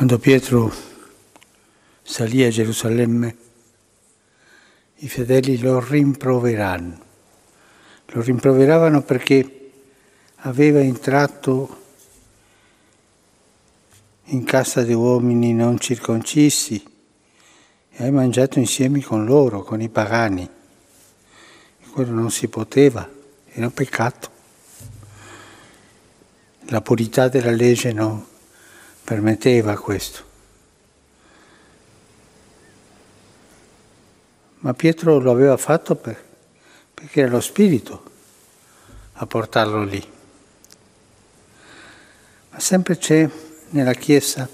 Quando Pietro salì a Gerusalemme, i fedeli lo rimproveranno. Lo rimproveravano perché aveva entrato in casa di uomini non circoncisi e hai mangiato insieme con loro, con i pagani. Quello non si poteva, era un peccato. La purità della legge non permetteva questo. Ma Pietro lo aveva fatto per, perché era lo Spirito a portarlo lì. Ma sempre c'è nella Chiesa,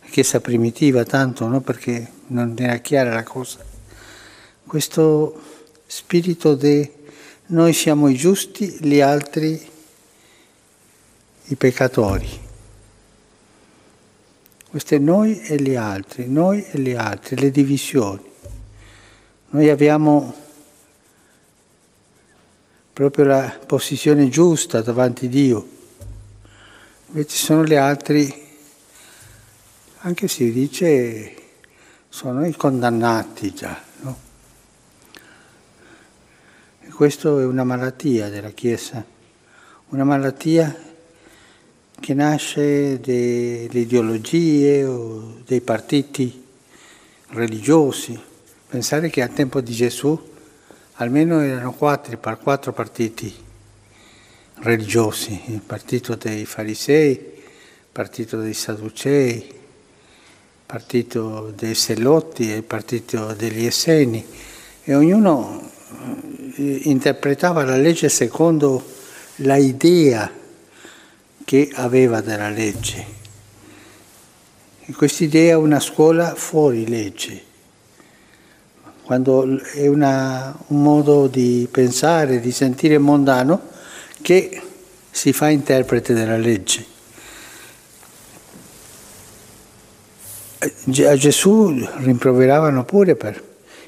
la Chiesa primitiva tanto, no? perché non era chiara la cosa, questo spirito di noi siamo i giusti, gli altri i peccatori. Questo è noi e gli altri, noi e gli altri, le divisioni. Noi abbiamo proprio la posizione giusta davanti a Dio, invece sono gli altri anche si dice sono i condannati già. No? E questo è una malattia della Chiesa, una malattia che nasce dalle ideologie o dei partiti religiosi. Pensare che al tempo di Gesù almeno erano quattro, quattro partiti religiosi, il partito dei farisei, il partito dei sadducei, partito dei Sellotti e il partito degli Esseni e ognuno eh, interpretava la legge secondo la idea che aveva della legge. Quest'idea è una scuola fuori legge, quando è una, un modo di pensare, di sentire mondano che si fa interprete della legge. A Gesù rimproveravano pure per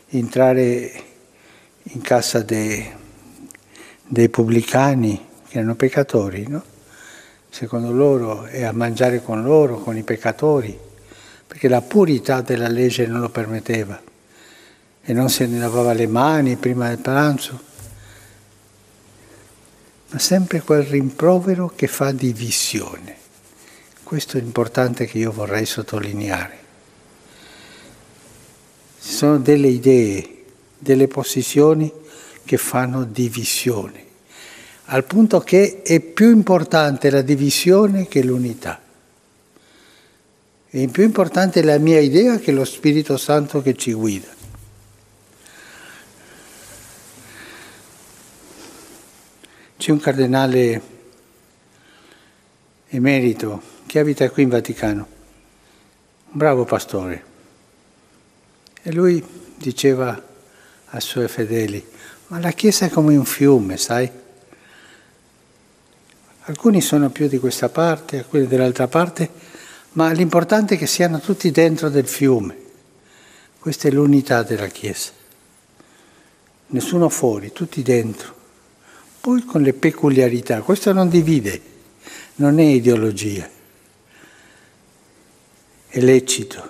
entrare in casa dei, dei pubblicani, che erano peccatori, no? Secondo loro, e a mangiare con loro, con i peccatori, perché la purità della legge non lo permetteva e non se ne lavava le mani prima del pranzo. Ma sempre quel rimprovero che fa divisione. Questo è importante che io vorrei sottolineare. Ci sono delle idee, delle posizioni che fanno divisione, al punto che è più importante la divisione che l'unità. È più importante la mia idea che lo Spirito Santo che ci guida. C'è un cardinale emerito che abita qui in Vaticano, un bravo pastore. E lui diceva ai suoi fedeli, ma la Chiesa è come un fiume, sai? Alcuni sono più di questa parte, alcuni dell'altra parte, ma l'importante è che siano tutti dentro del fiume. Questa è l'unità della Chiesa. Nessuno fuori, tutti dentro. Poi con le peculiarità, questo non divide, non è ideologia è lecito.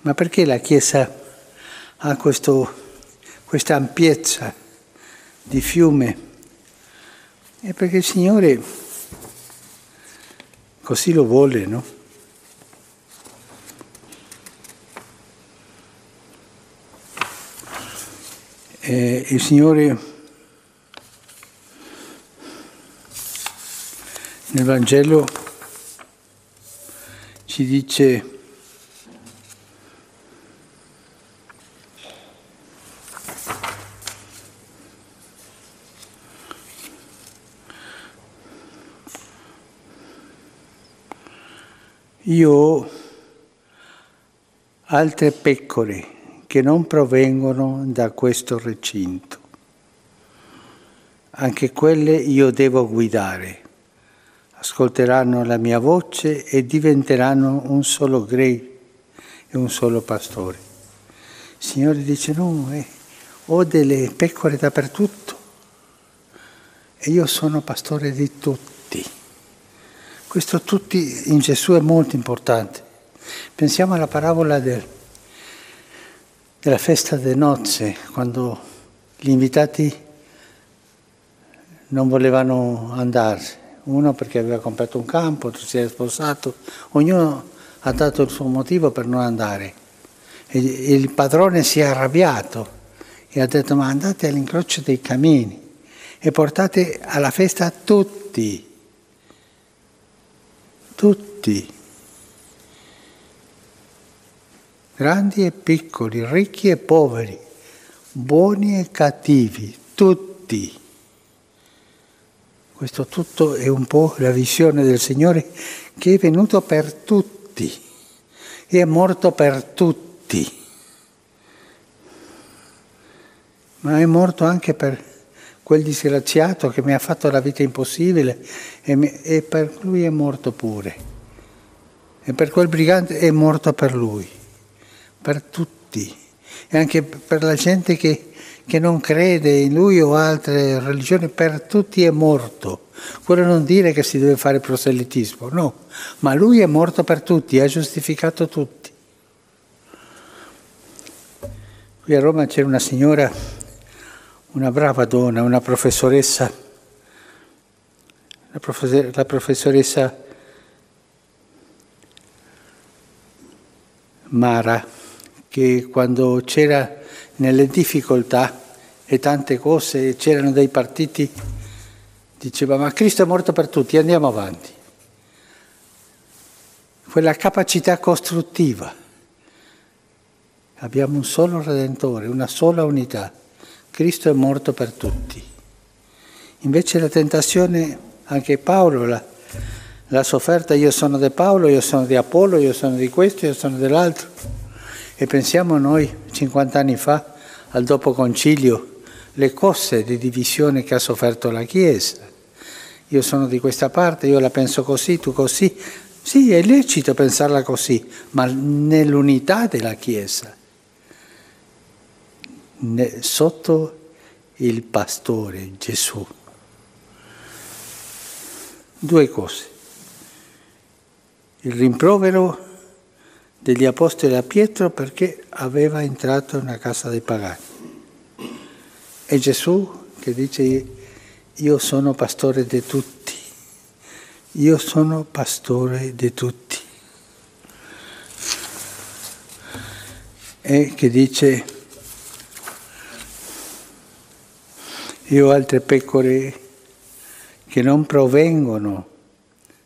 Ma perché la Chiesa ha questo, questa ampiezza di fiume? È perché il Signore così lo vuole, no? E il Signore nel Vangelo ci dice io ho altre pecore che non provengono da questo recinto. Anche quelle io devo guidare ascolteranno la mia voce e diventeranno un solo grey e un solo pastore. Il Signore dice no, eh, ho delle pecore dappertutto e io sono pastore di tutti. Questo tutti in Gesù è molto importante. Pensiamo alla parabola del, della festa delle nozze, quando gli invitati non volevano andare, uno perché aveva comprato un campo, l'altro si era sposato, ognuno ha dato il suo motivo per non andare. E il padrone si è arrabbiato e ha detto ma andate all'incrocio dei cammini e portate alla festa tutti, tutti, grandi e piccoli, ricchi e poveri, buoni e cattivi, tutti. Questo tutto è un po' la visione del Signore che è venuto per tutti e è morto per tutti, ma è morto anche per quel disgraziato che mi ha fatto la vita impossibile e, mi, e per lui è morto pure. E per quel brigante è morto per lui, per tutti, e anche per la gente che che non crede in lui o altre religioni, per tutti è morto. Quello non dire che si deve fare proselitismo, no, ma lui è morto per tutti, ha giustificato tutti. Qui a Roma c'era una signora, una brava donna, una professoressa, la, professor- la professoressa Mara, che quando c'era nelle difficoltà e tante cose, c'erano dei partiti, diceva ma Cristo è morto per tutti, andiamo avanti. Quella capacità costruttiva. Abbiamo un solo Redentore, una sola unità. Cristo è morto per tutti. Invece la tentazione, anche Paolo l'ha, l'ha sofferta, io sono di Paolo, io sono di Apollo, io sono di questo, io sono dell'altro. E pensiamo noi, 50 anni fa, al dopo concilio, le cose di divisione che ha sofferto la Chiesa. Io sono di questa parte, io la penso così, tu così. Sì, è lecito pensarla così, ma nell'unità della Chiesa, sotto il pastore Gesù. Due cose. Il rimprovero degli apostoli a Pietro perché aveva entrato in una casa dei pagani. E Gesù che dice io sono pastore di tutti, io sono pastore di tutti. E che dice io ho altre pecore che non provengono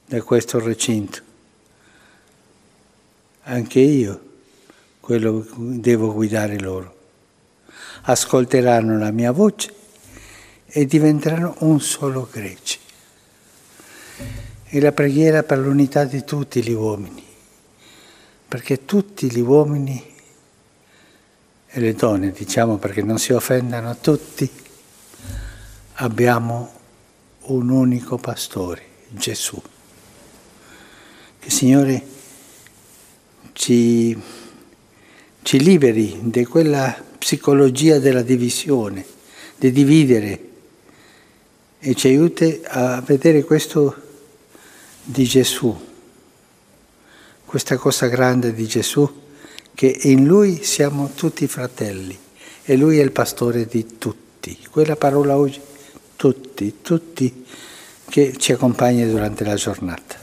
da questo recinto anche io quello devo guidare loro. Ascolteranno la mia voce e diventeranno un solo gregge. E la preghiera per l'unità di tutti gli uomini, perché tutti gli uomini e le donne, diciamo perché non si offendano tutti, abbiamo un unico pastore, Gesù. Che Signore ci, ci liberi di quella psicologia della divisione, di dividere e ci aiuti a vedere questo di Gesù, questa cosa grande di Gesù, che in Lui siamo tutti fratelli e Lui è il pastore di tutti. Quella parola oggi, tutti, tutti, che ci accompagna durante la giornata.